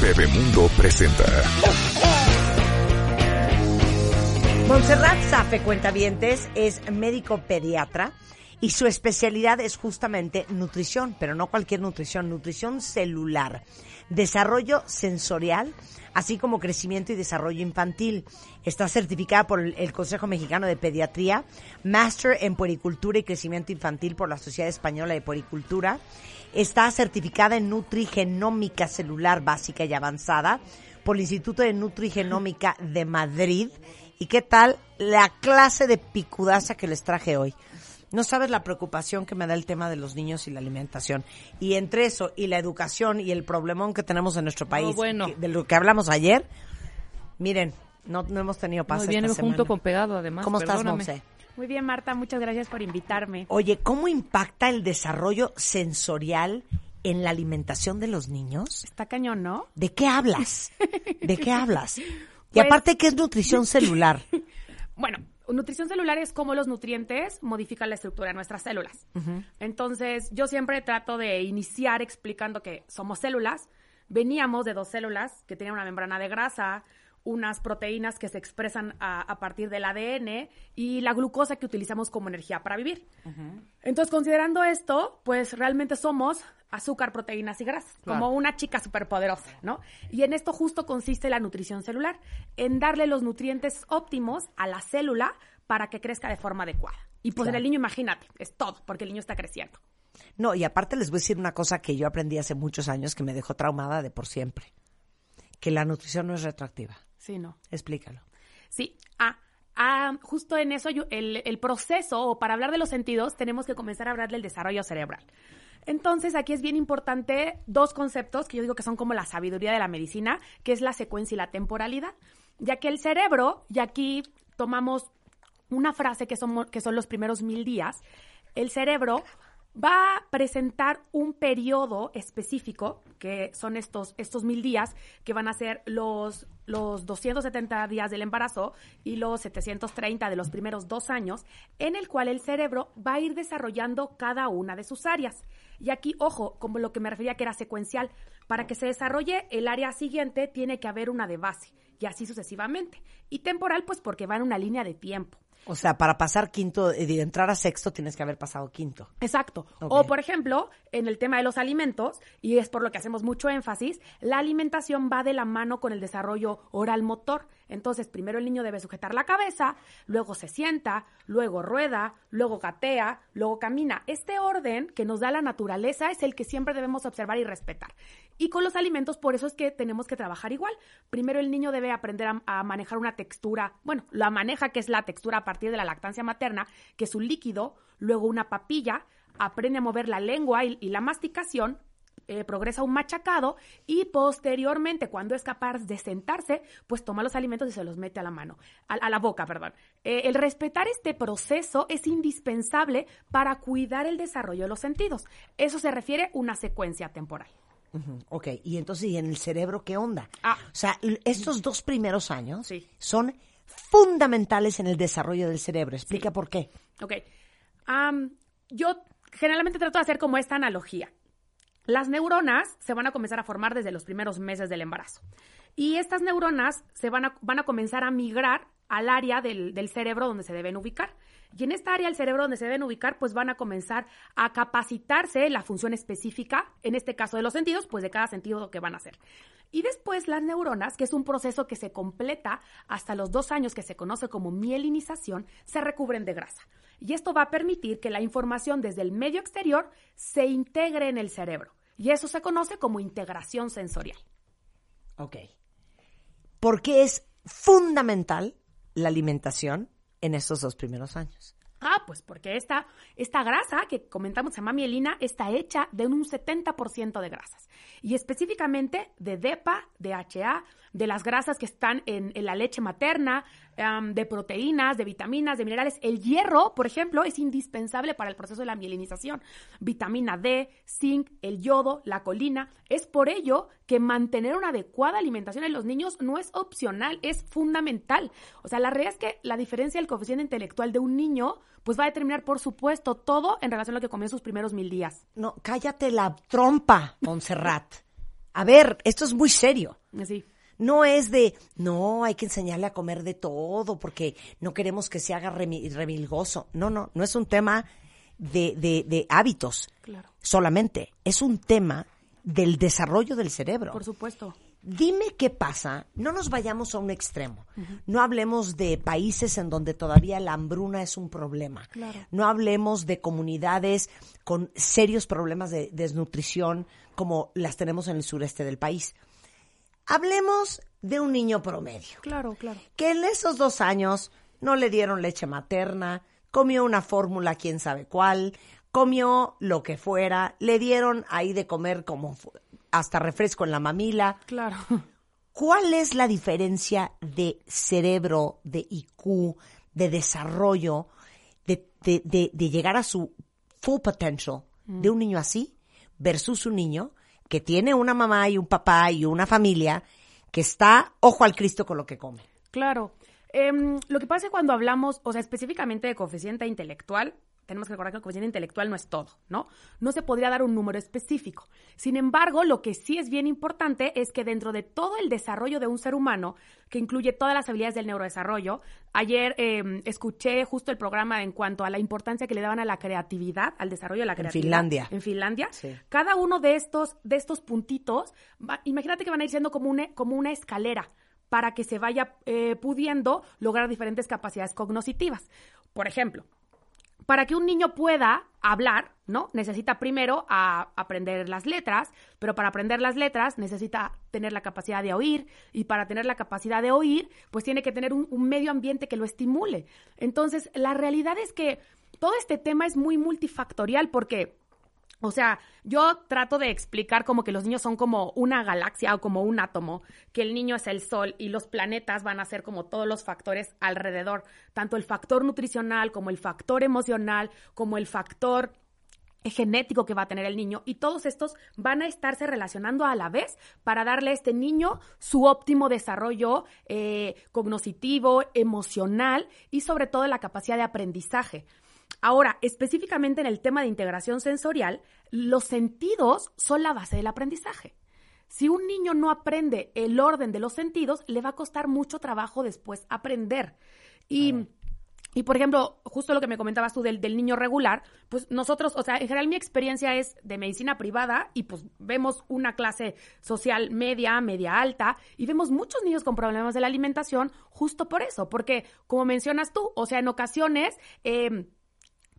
Bebemundo presenta. Montserrat Zafe Cuentavientes es médico pediatra y su especialidad es justamente nutrición, pero no cualquier nutrición, nutrición celular, desarrollo sensorial, así como crecimiento y desarrollo infantil. Está certificada por el Consejo Mexicano de Pediatría, Master en Puericultura y Crecimiento Infantil por la Sociedad Española de Puericultura. Está certificada en Nutrigenómica Celular Básica y Avanzada por el Instituto de Nutrigenómica de Madrid. ¿Y qué tal la clase de picudaza que les traje hoy? No sabes la preocupación que me da el tema de los niños y la alimentación. Y entre eso y la educación y el problemón que tenemos en nuestro país, bueno. que- de lo que hablamos ayer, miren, no, no hemos tenido paz Muy bien, esta junto semana. con pegado, además. ¿Cómo estás. Monse? Muy bien, Marta, muchas gracias por invitarme. Oye, ¿cómo impacta el desarrollo sensorial en la alimentación de los niños? Está cañón, ¿no? ¿De qué hablas? ¿De qué hablas? Y Pues- aparte, ¿qué es nutrición celular? Bueno, nutrición celular es cómo los nutrientes modifican la estructura de nuestras células. Entonces, yo siempre trato de iniciar explicando que somos células, veníamos de dos células que tenían una membrana de grasa, unas proteínas que se expresan a, a partir del ADN y la glucosa que utilizamos como energía para vivir. Entonces, considerando esto, pues realmente somos azúcar, proteínas y grasas, Claro. como una chica superpoderosa, ¿no? Y en esto justo consiste la nutrición celular, en darle los nutrientes óptimos a la célula para que crezca de forma adecuada. Y pues en Claro. el niño, imagínate, es todo, porque el niño está creciendo. No, y aparte les voy a decir una cosa que yo aprendí hace muchos años que me dejó traumada de por siempre. Que la nutrición no es retroactiva. Sí, no. Explícalo. Sí. Ah, ah, justo en eso, yo- el, el proceso, o para hablar de los sentidos, tenemos que comenzar a hablar del desarrollo cerebral. Entonces, aquí es bien importante dos conceptos que yo digo que son como la sabiduría de la medicina, que es la secuencia y la temporalidad. Ya que el cerebro, y aquí tomamos una frase que son, que son los primeros mil días, el cerebro va a presentar un periodo específico, que son estos, estos mil días, que van a ser los, los 270 días del embarazo y los 730 de los primeros dos años, en el cual el cerebro va a ir desarrollando cada una de sus áreas. Y aquí, ojo, como lo que me refería que era secuencial, para que se desarrolle el área siguiente tiene que haber una de base, y así sucesivamente. Y temporal, pues porque va en una línea de tiempo. O sea, para pasar quinto, eh, de entrar a sexto, tienes que haber pasado quinto. Exacto. O, por ejemplo, en el tema de los alimentos, y es por lo que hacemos mucho énfasis, la alimentación va de la mano con el desarrollo oral motor. Entonces, primero el niño debe sujetar la cabeza, luego se sienta, luego rueda, luego gatea, luego camina. Este orden que nos da la naturaleza es el que siempre debemos observar y respetar. Y con los alimentos, por eso es que tenemos que trabajar igual. Primero el niño debe aprender a, manejar una textura, bueno, la maneja que es la textura a partir de la lactancia materna, que es un líquido, luego una papilla, aprende a mover la lengua y la masticación, eh, progresa un machacado y posteriormente, cuando es capaz de sentarse, pues toma los alimentos y se los mete a la mano, a, a la boca, perdón. Eh, el respetar este proceso es indispensable para cuidar el desarrollo de los sentidos. Eso se refiere a una secuencia temporal. Ok, y entonces, ¿y en el cerebro qué onda? Ah. O sea, estos dos primeros años Sí. son fundamentales en el desarrollo del cerebro. Explica por qué. Ok. Yo generalmente trato de hacer como esta analogía. Las neuronas se van a comenzar a formar desde los primeros meses del embarazo. Y estas neuronas se van a, van a comenzar a migrar al área del, del cerebro donde se deben ubicar. Y en esta área del cerebro donde se deben ubicar, pues van a comenzar a capacitarse la función específica, en este caso de los sentidos, pues de cada sentido que van a hacer. Y después las neuronas, que es un proceso que se completa hasta los dos años, que se conoce como mielinización, se recubren de grasa. Y esto va a permitir que la información desde el medio exterior se integre en el cerebro. Y eso se conoce como integración sensorial. Ok. ¿Por qué es fundamental la alimentación en estos dos primeros años? Pues porque esta, esta grasa que comentamos se llama mielina está hecha de un 70% de grasas. Y específicamente de DEPA, DHA, de las grasas que están en, en la leche materna, em, de proteínas, de vitaminas, de minerales. El hierro, por ejemplo, es indispensable para el proceso de la mielinización. Vitamina D, zinc, el yodo, la colina. Es por ello que mantener una adecuada alimentación en los niños no es opcional, es fundamental. O sea, la realidad es que la diferencia del coeficiente intelectual de un niño pues va a determinar, por supuesto, todo en relación a lo que comió en sus primeros mil días. No, cállate la trompa, Montserrat. A ver, esto es muy serio. No es de, no, hay que enseñarle a comer de todo porque no queremos que se haga remi- remilgoso. No, no, no es un tema de, de, de hábitos Claro. solamente. Es un tema del desarrollo del cerebro. Por supuesto. Dime qué pasa, no nos vayamos a un extremo, no hablemos de países en donde todavía la hambruna es un problema, Claro. no hablemos de comunidades con serios problemas de desnutrición como las tenemos en el sureste del país. Hablemos de un niño promedio, Claro, claro. que en esos dos años no le dieron leche materna, comió una fórmula quién sabe cuál, comió lo que fuera, le dieron ahí de comer como hasta refresco en la mamila. Claro. ¿Cuál es la diferencia de cerebro, de IQ, de desarrollo, de, de- de- de llegar a su full potential de un niño así versus un niño que tiene una mamá y un papá y una familia que está ojo al Cristo con lo que come? Claro. Em, lo que pasa es cuando hablamos, o sea, específicamente de coeficiente intelectual, tenemos que recordar que el coeficiente intelectual no es todo, ¿no? No se podría dar un número específico. Sin embargo, lo que sí es bien importante es que dentro de todo el desarrollo de un ser humano, que incluye todas las habilidades del neurodesarrollo, ayer em, escuché justo el programa en cuanto a la importancia que le daban a la creatividad, al desarrollo de la creatividad. Finlandia. En Finlandia. Sí. Cada uno de estos, de estos puntitos, va- imagínate que van a ir siendo como una, como una escalera para que se vaya eh, pudiendo lograr diferentes capacidades cognitivas. Por ejemplo, para que un niño pueda hablar, ¿no? Necesita primero aprender las letras, pero para aprender las letras necesita tener la capacidad de oír y para tener la capacidad de oír, pues tiene que tener un medio ambiente que lo estimule. Entonces, la realidad es que todo este tema es muy multifactorial porque o sea, yo trato de explicar como que los niños son como una galaxia o como un átomo, que el niño es el sol y los planetas van a ser como todos los factores alrededor, tanto el factor nutricional como el factor emocional, como el factor genético que va a tener el niño y todos estos van a estarse relacionando a la vez para darle a este niño su óptimo desarrollo eh, cognitivo, emocional y sobre todo la capacidad de aprendizaje. Ahora, específicamente en el tema de integración sensorial, los sentidos son la base del aprendizaje. Si un niño no aprende el orden de los sentidos, le va a costar mucho trabajo después aprender. Y, y por ejemplo, justo lo que me comentabas tú del, del niño regular, pues nosotros, o sea, en general mi experiencia es de medicina privada y pues vemos una clase social media, media alta y vemos muchos niños con problemas de la alimentación justo por eso, porque como mencionas tú, o sea, en ocasiones... Eh,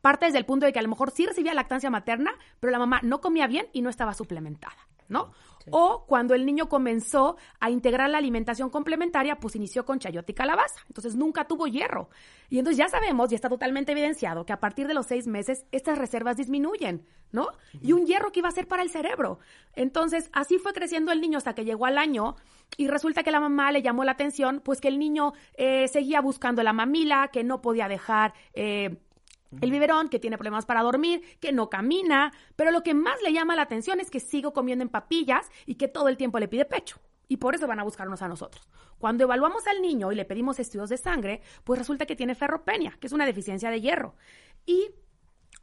parte desde el punto de que a lo mejor sí recibía lactancia materna, pero la mamá no comía bien y no estaba suplementada, ¿no? O cuando el niño comenzó a integrar la alimentación complementaria, pues inició con chayote y calabaza. Entonces nunca tuvo hierro. Y entonces ya sabemos, y está totalmente evidenciado, que a partir de los seis meses estas reservas disminuyen, ¿no? Y un hierro que iba a ser para el cerebro. Entonces así fue creciendo el niño hasta que llegó al año y resulta que la mamá le llamó la atención, pues que el niño eh, seguía buscando la mamila, que no podía dejar... Eh, el biberón, que tiene problemas para dormir, que no camina, pero lo que más le llama la atención es que sigo comiendo en papillas y que todo el tiempo le pide pecho. Y por eso van a buscarnos a nosotros. Cuando evaluamos al niño y le pedimos estudios de sangre, pues resulta que tiene ferropenia, que es una deficiencia de hierro. Y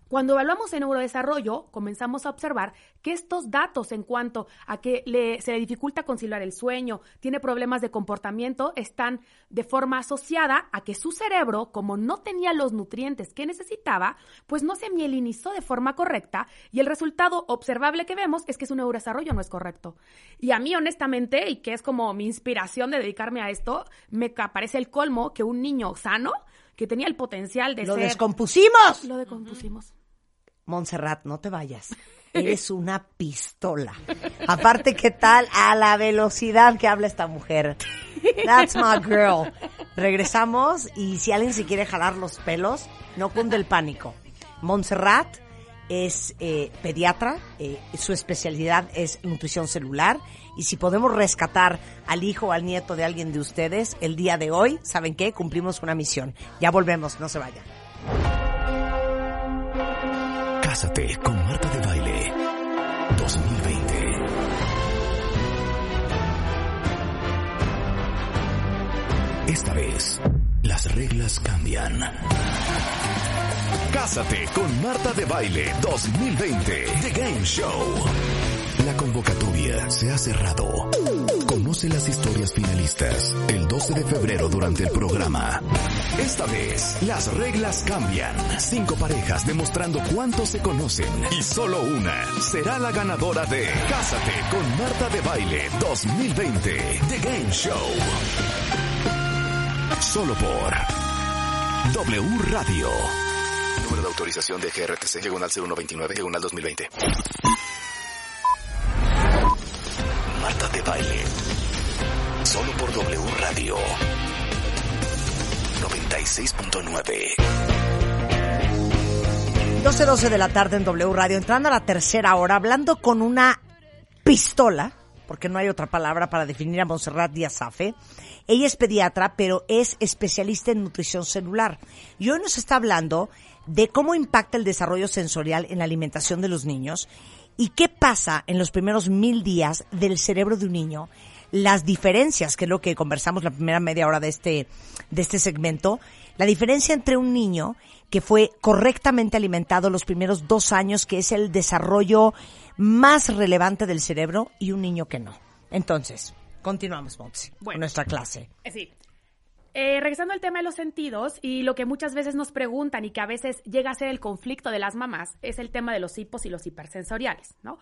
cuando evaluamos el neurodesarrollo, comenzamos a observar que estos datos en cuanto a que le- se le dificulta conciliar el sueño, tiene problemas de comportamiento, están de forma asociada a que su cerebro, como no tenía los nutrientes que necesitaba, pues no se mielinizó de forma correcta y el resultado observable que vemos es que su neurodesarrollo no es correcto. Y a mí, honestamente, y que es como mi inspiración de dedicarme a esto, me parece el colmo que un niño sano, que tenía el potencial de ¡Lo ser... descompusimos! Lo decompusimos. Montserrat, no te vayas. Eres una pistola. Aparte, ¿qué tal? A la velocidad que habla esta mujer. That's my girl. Regresamos y si alguien se quiere jalar los pelos, no cunde el pánico. Montserrat es eh, pediatra, eh, su especialidad es nutrición celular y si podemos rescatar al hijo o al nieto de alguien de ustedes el día de hoy, ¿saben qué? Cumplimos una misión. Ya volvemos, no se vayan. Cásate con Marta de Baile 2020. Esta vez, las reglas cambian. Cásate con Marta de Baile 2020, The Game Show. La convocatoria se ha cerrado. Conoce las historias finalistas el 12 de febrero durante el programa. Esta vez, las reglas cambian. Cinco parejas demostrando cuánto se conocen y solo una será la ganadora de Cásate con Marta de Baile 2020, The Game Show. Solo por W Radio. Número de autorización de GRTC, diagonal 0129, diagonal 2020. Marta de Baile. Solo por W Radio. 96.9. 12.12 de la tarde en W Radio, entrando a la tercera hora, hablando con una pistola, porque no hay otra palabra para definir a Montserrat Díaz Afe. Ella es pediatra, pero es especialista en nutrición celular. Y hoy nos está hablando de cómo impacta el desarrollo sensorial en la alimentación de los niños y qué pasa en los primeros mil días del cerebro de un niño, las diferencias, que es lo que conversamos la primera media hora de este, de este segmento, la diferencia entre un niño que fue correctamente alimentado los primeros dos años, que es el desarrollo más relevante del cerebro, y un niño que no. Entonces, continuamos, Montse, con Bueno. nuestra clase. Eh, Sí. Eh, regresando al tema de los sentidos y lo que muchas veces nos preguntan y que a veces llega a ser el conflicto de las mamás es el tema de los hipos y los hipersensoriales, ¿no?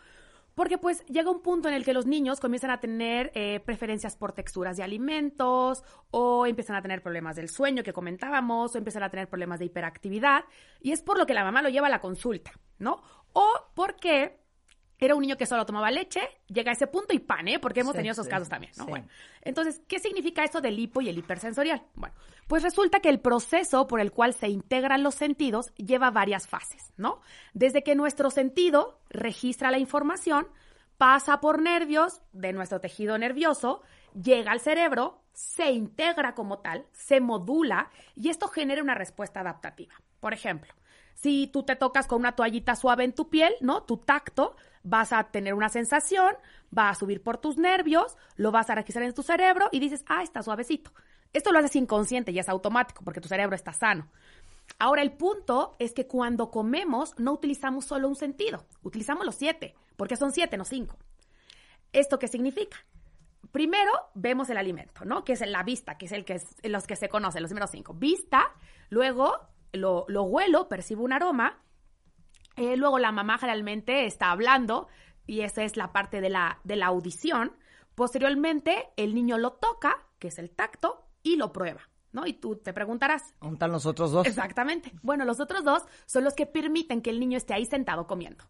Porque pues llega un punto en el que los niños comienzan a tener eh, preferencias por texturas de alimentos o empiezan a tener problemas del sueño que comentábamos o empiezan a tener problemas de hiperactividad y es por lo que la mamá lo lleva a la consulta, ¿no? O porque era un niño que solo tomaba leche, llega a ese punto y pan, ¿eh? Porque hemos Sí, tenido esos sí, casos también, ¿no? sí. Bueno, entonces, ¿qué significa eso del hipo y el hipersensorial? Bueno, pues resulta que el proceso por el cual se integran los sentidos lleva varias fases, ¿no? Desde que nuestro sentido registra la información, pasa por nervios de nuestro tejido nervioso, llega al cerebro, se integra como tal, se modula y esto genera una respuesta adaptativa. Por ejemplo, si tú te tocas con una toallita suave en tu piel, ¿no? Tu tacto, vas a tener una sensación, va a subir por tus nervios, lo vas a registrar en tu cerebro y dices, ah, está suavecito. Esto lo haces inconsciente y es automático porque tu cerebro está sano. Ahora, el punto es que cuando comemos no utilizamos solo un sentido, utilizamos los siete, porque son siete, no cinco. ¿Esto qué significa? Primero vemos el alimento, ¿no? Que es la vista, que es el que es, los que se conocen, los primeros cinco. Vista, luego lo, lo huelo, percibo un aroma, eh, luego la mamá generalmente está hablando y esa es la parte de la, de la audición. Posteriormente el niño lo toca, que es el tacto, y lo prueba, ¿no? Y tú te preguntarás, ¿Dónde están los otros dos? Exactamente. Bueno, los otros dos son los que permiten que el niño esté ahí sentado comiendo.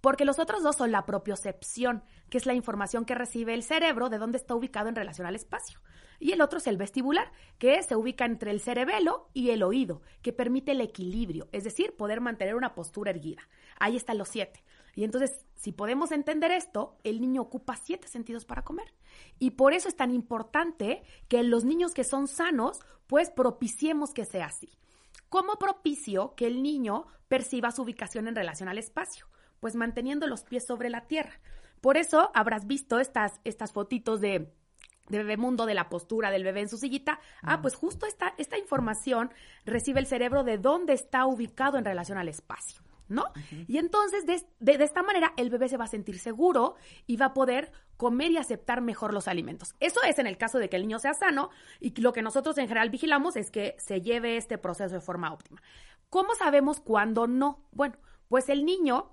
Porque los otros dos son la propiocepción, que es la información que recibe el cerebro de dónde está ubicado en relación al espacio. Y el otro es el vestibular, que se ubica entre el cerebelo y el oído, que permite el equilibrio, es decir, poder mantener una postura erguida. Ahí están los siete. Y entonces, si podemos entender esto, el niño ocupa siete sentidos para comer. Y por eso es tan importante que los niños que son sanos, pues propiciemos que sea así. ¿Cómo propicio que el niño perciba su ubicación en relación al espacio? Pues manteniendo los pies sobre la tierra. Por eso habrás visto estas, estas fotitos de, de Bebemundo, de la postura del bebé en su sillita. Ah, pues justo esta, esta información recibe el cerebro de dónde está ubicado en relación al espacio. ¿No? Y entonces, de, de- de esta manera, el bebé se va a sentir seguro y va a poder comer y aceptar mejor los alimentos. Eso es en el caso de que el niño sea sano y lo que nosotros en general vigilamos es que se lleve este proceso de forma óptima. ¿Cómo sabemos cuándo no? Bueno, pues el niño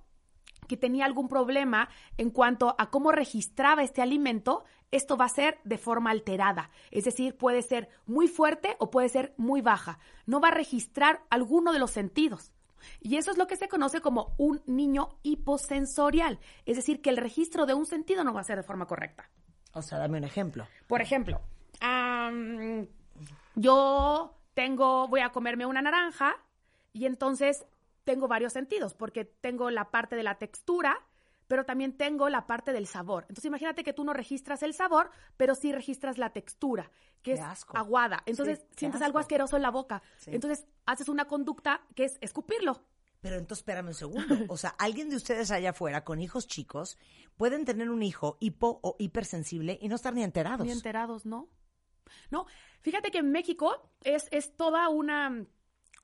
que tenía algún problema en cuanto a cómo registraba este alimento, esto va a ser de forma alterada. Es decir, puede ser muy fuerte o puede ser muy baja. No va a registrar alguno de los sentidos. Y eso es lo que se conoce como un niño hiposensorial. Es decir, que el registro de un sentido no va a ser de forma correcta. O sea, dame un ejemplo. Por ejemplo, em, yo tengo, voy a comerme una naranja y entonces tengo varios sentidos, porque tengo la parte de la textura, pero también tengo la parte del sabor. Entonces imagínate que tú no registras el sabor, pero sí registras la textura, que Qué es asco. aguada. Entonces Sí, sientes asco. algo asqueroso en la boca. Sí. Entonces haces una conducta que es escupirlo. Pero entonces espérame un segundo. O sea, alguien de ustedes allá afuera con hijos chicos pueden tener un hijo hipo o hipersensible y no estar ni enterados. Ni enterados, ¿no? No, fíjate que en México es, es toda una,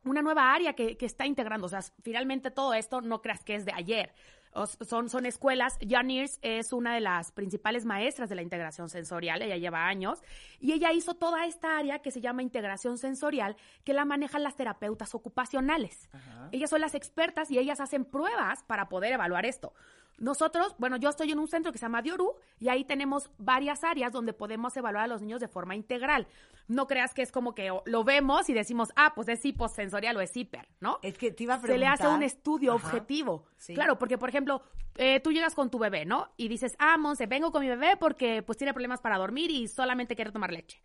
una nueva área que, que está integrando. O sea, finalmente todo esto no creas que es de ayer. O son, son escuelas. Janirs es una de las principales maestras de la integración sensorial. Ella lleva años. Y ella hizo toda esta área que se llama integración sensorial, que la manejan las terapeutas ocupacionales. Ellas son las expertas y ellas hacen pruebas para poder evaluar esto. Nosotros, bueno, yo estoy en un centro que se llama Dioru y ahí tenemos varias áreas donde podemos evaluar a los niños de forma integral. No creas que es como que lo vemos y decimos, ah, pues es hiposensorial o es hiper, ¿no? Es que te iba a Se le hace preguntar- un estudio Ajá. objetivo. Sí. Claro, porque por ejemplo, eh, tú llegas con tu bebé, ¿no? Y dices, ah, Monse, vengo con mi bebé porque pues tiene problemas para dormir y solamente quiere tomar leche.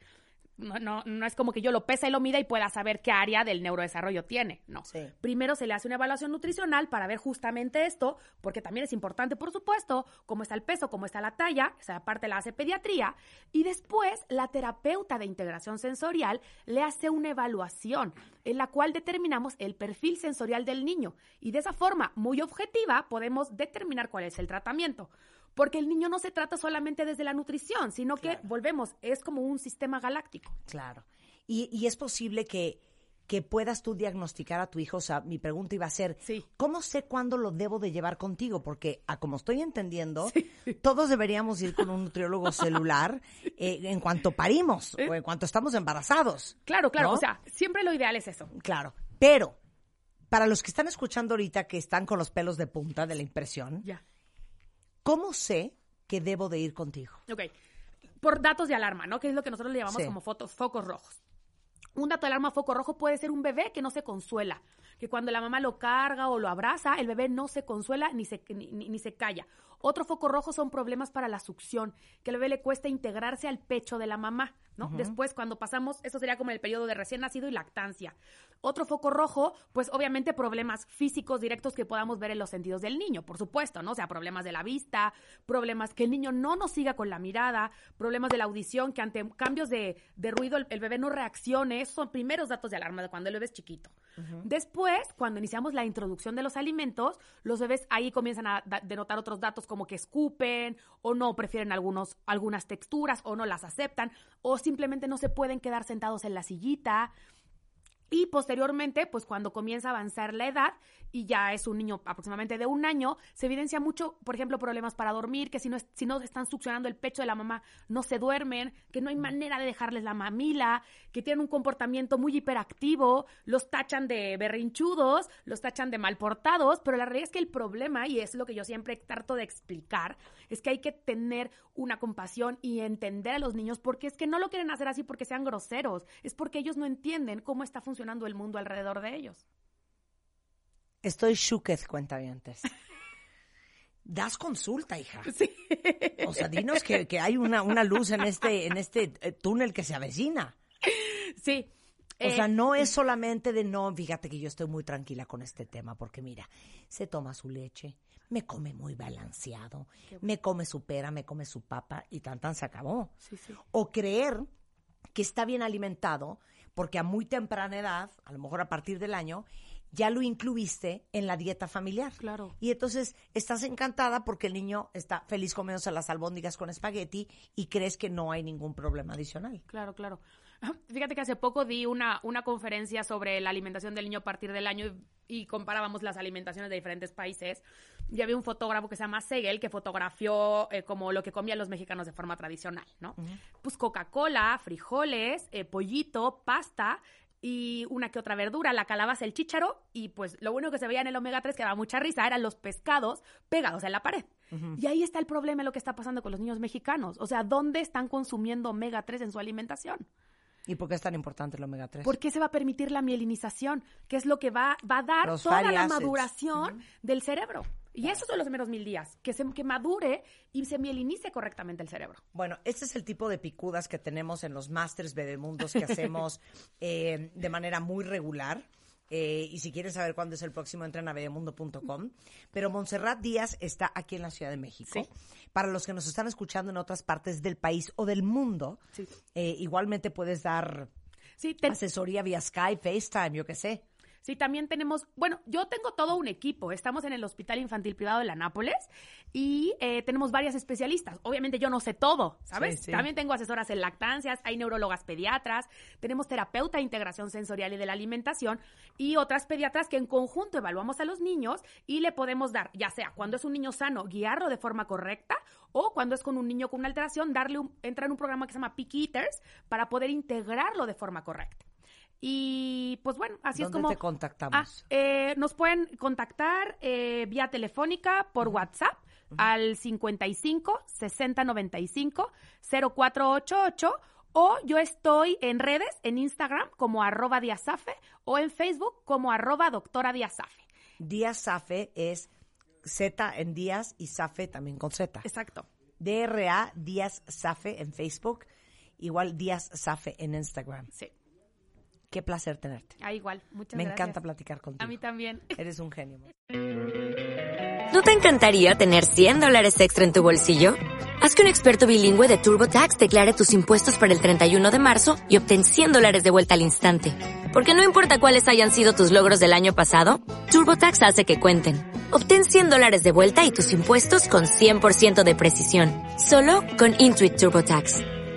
No, no, no es como que yo lo pesa y lo mida y pueda saber qué área del neurodesarrollo tiene. No. Sí. Primero se le hace una evaluación nutricional para ver justamente esto, porque también es importante, por supuesto, cómo está el peso, cómo está la talla, esa parte la hace pediatría, y después la terapeuta de integración sensorial le hace una evaluación en la cual determinamos el perfil sensorial del niño, y de esa forma muy objetiva podemos determinar cuál es el tratamiento. Porque el niño no se trata solamente desde la nutrición, sino que, volvemos, es como un sistema galáctico. Claro. Y, y es posible que, que puedas tú diagnosticar a tu hijo. O sea, mi pregunta iba a ser, Sí. ¿cómo sé cuándo lo debo de llevar contigo? Porque, a como estoy entendiendo, todos deberíamos ir con un nutriólogo celular eh, en cuanto parimos o en cuanto estamos embarazados. Claro, claro, ¿no? o sea, siempre lo ideal es eso. Claro. Pero, para los que están escuchando ahorita que están con los pelos de punta de la impresión, Ya. ¿Cómo sé que debo de ir contigo? Ok. Por datos de alarma, ¿no? Que es lo que nosotros le llamamos Sí. como fotos, focos rojos. Un dato de alarma foco rojo puede ser un bebé que no se consuela, que cuando la mamá lo carga o lo abraza, el bebé no se consuela ni se, ni, ni- ni se calla. Otro foco rojo son problemas para la succión, que al bebé le cuesta integrarse al pecho de la mamá, ¿no? Después, cuando pasamos, eso sería como el periodo de recién nacido y lactancia. Otro foco rojo, pues obviamente problemas físicos directos que podamos ver en los sentidos del niño, por supuesto, ¿no? O sea, problemas de la vista, problemas que el niño no nos siga con la mirada, problemas de la audición, que ante cambios de, de ruido el, el bebé no reaccione. Esos son primeros datos de alarma de cuando el bebé es chiquito. Después, cuando iniciamos la introducción de los alimentos, los bebés ahí comienzan a denotar otros datos como que escupen o no prefieren algunos, algunas texturas o no las aceptan o simplemente no se pueden quedar sentados en la sillita. Y posteriormente, pues cuando comienza a avanzar la edad y ya es un niño aproximadamente de un año, se evidencia mucho, por ejemplo, problemas para dormir, que si no, es- si no están succionando el pecho de la mamá, no se duermen, que no hay manera de dejarles la mamila, que tienen un comportamiento muy hiperactivo, los tachan de berrinchudos, los tachan de mal portados, pero la realidad es que el problema, y es lo que yo siempre trato de explicar, es que hay que tener una compasión y entender a los niños, porque es que no lo quieren hacer así porque sean groseros, es porque ellos no entienden cómo está funcionando el mundo alrededor de ellos. Estoy shukez, cuentavientes. Das consulta, hija. Sí. O sea, dinos que, que hay una, una luz en este, en este eh, túnel que se avecina. Sí. O Eh, sea, no es solamente de no, fíjate que yo estoy muy tranquila con este tema, porque mira, se toma su leche, me come muy balanceado, me come su pera, me come su papa y tan tan se acabó. Sí, sí. O creer que está bien alimentado, porque a muy temprana edad, a lo mejor a partir del año, ya lo incluiste en la dieta familiar. Claro. Y entonces estás encantada porque el niño está feliz comiéndose las albóndigas con espagueti y crees que no hay ningún problema adicional. Claro, claro. Fíjate que hace poco di una, una conferencia sobre la alimentación del niño a partir del año y, y comparábamos las alimentaciones de diferentes países. Y había un fotógrafo que se llama Segel que fotografió eh, como lo que comían los mexicanos de forma tradicional, ¿no? Pues Coca-Cola, frijoles, eh, pollito, pasta y una que otra verdura, la calabaza, el chícharo, y pues lo único que se veía en el omega 3 que daba mucha risa eran los pescados pegados en la pared. Y ahí está el problema, lo que está pasando con los niños mexicanos. O sea, ¿dónde están consumiendo omega 3 en su alimentación? ¿Y por qué es tan importante el omega 3? ¿Por qué se va a permitir la mielinización? Que es lo que va, va a dar Los toda la acids. maduración del cerebro. Y esos son los primeros mil días, que, se, que madure y se mielinice correctamente el cerebro. Bueno, este es el tipo de picudas que tenemos en los Masters Bebemundos que hacemos eh, de manera muy regular. Eh, y si quieren saber cuándo es el próximo, entren a bebemundo.com. Pero Montserrat Díaz está aquí en la Ciudad de México. Sí. Para los que nos están escuchando en otras partes del país o del mundo, Sí. eh, igualmente puedes dar Sí, te- asesoría vía Skype, FaceTime, yo qué sé. Sí, también tenemos, bueno, yo tengo todo un equipo. Estamos en el Hospital Infantil Privado de la Nápoles y eh, tenemos varias especialistas. Obviamente yo no sé todo, ¿sabes? Sí, sí. También tengo asesoras en lactancias, hay neurólogas pediatras, tenemos terapeuta de integración sensorial y de la alimentación y otras pediatras que en conjunto evaluamos a los niños y le podemos dar, ya sea cuando es un niño sano, guiarlo de forma correcta o cuando es con un niño con una alteración, darle un, entrar en un programa que se llama Peak Eaters para poder integrarlo de forma correcta. Y pues bueno, así es ¿Dónde como... te contactamos? Ah, eh, nos pueden contactar eh, vía telefónica por WhatsApp al 55 60 95 0488 o yo estoy en redes, en Instagram como arroba diasafe o en Facebook como arroba doctora diasafe. Díaz Safe es Z en Díaz y Safe también con Z. Exacto. DRA Díaz Safe en Facebook, igual Díaz Safe en Instagram. Sí, Qué placer tenerte. ah, igual. Muchas Me gracias. encanta platicar contigo. A mí también. Eres un genio. ¿No te encantaría tener 100 dólares extra en tu bolsillo? Haz que un experto bilingüe de TurboTax declare tus impuestos para el 31 de marzo y obtén 100 dólares de vuelta al instante. Porque no importa cuáles hayan sido tus logros del año pasado, TurboTax hace que cuenten. Obtén 100 dólares de vuelta y tus impuestos con 100% de precisión. Solo con Intuit TurboTax.